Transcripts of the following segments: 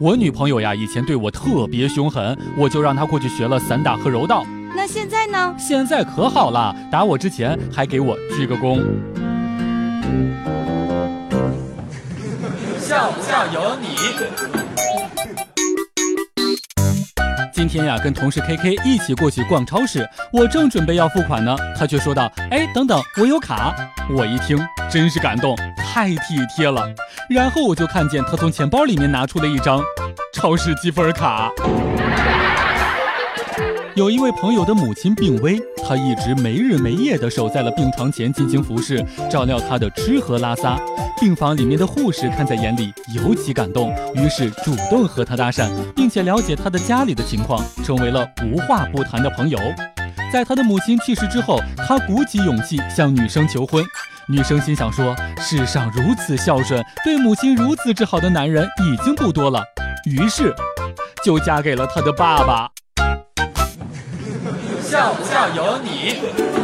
我女朋友呀，以前对我特别凶狠，我就让她过去学了散打和柔道。那现在呢？现在可好了，打我之前还给我鞠个躬。像不像有你？今天呀，跟同事 K K 一起过去逛超市，我正准备要付款呢，他却说道：“哎，等等，我有卡。”我一听，真是感动，太体贴了。然后我就看见他从钱包里面拿出了一张超市积分卡。有一位朋友的母亲病危，他一直没日没夜地守在了病床前进行服侍，照料他的吃喝拉撒。病房里面的护士看在眼里，尤其感动，于是主动和他搭讪，并且了解他的家里的情况，成为了无话不谈的朋友。在他的母亲去世之后，他鼓起勇气向女生求婚。女生心想说：世上如此孝顺、对母亲如此之好的男人已经不多了，于是就嫁给了他的爸爸。像不像有你？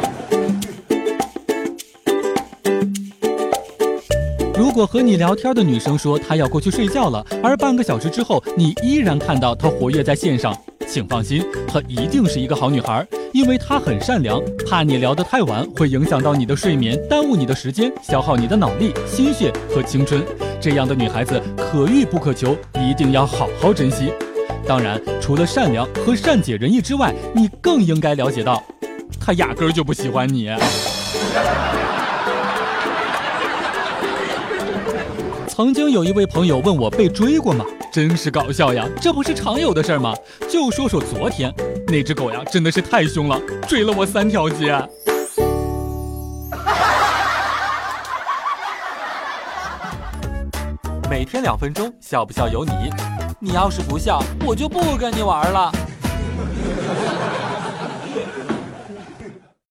如果和你聊天的女生说她要过去睡觉了，而半个小时之后你依然看到她活跃在线上，请放心，她一定是一个好女孩，因为她很善良，怕你聊得太晚会影响到你的睡眠，耽误你的时间，消耗你的脑力、心血和青春。这样的女孩子可遇不可求，一定要好好珍惜。当然，除了善良和善解人意之外，你更应该了解到，她压根儿就不喜欢你。曾经有一位朋友问我被追过吗？真是搞笑呀！这不是常有的事儿吗？就说说昨天，那只狗呀，真的是太凶了，追了我三条街。每天两分钟，笑不笑由你。你要是不笑，我就不跟你玩了。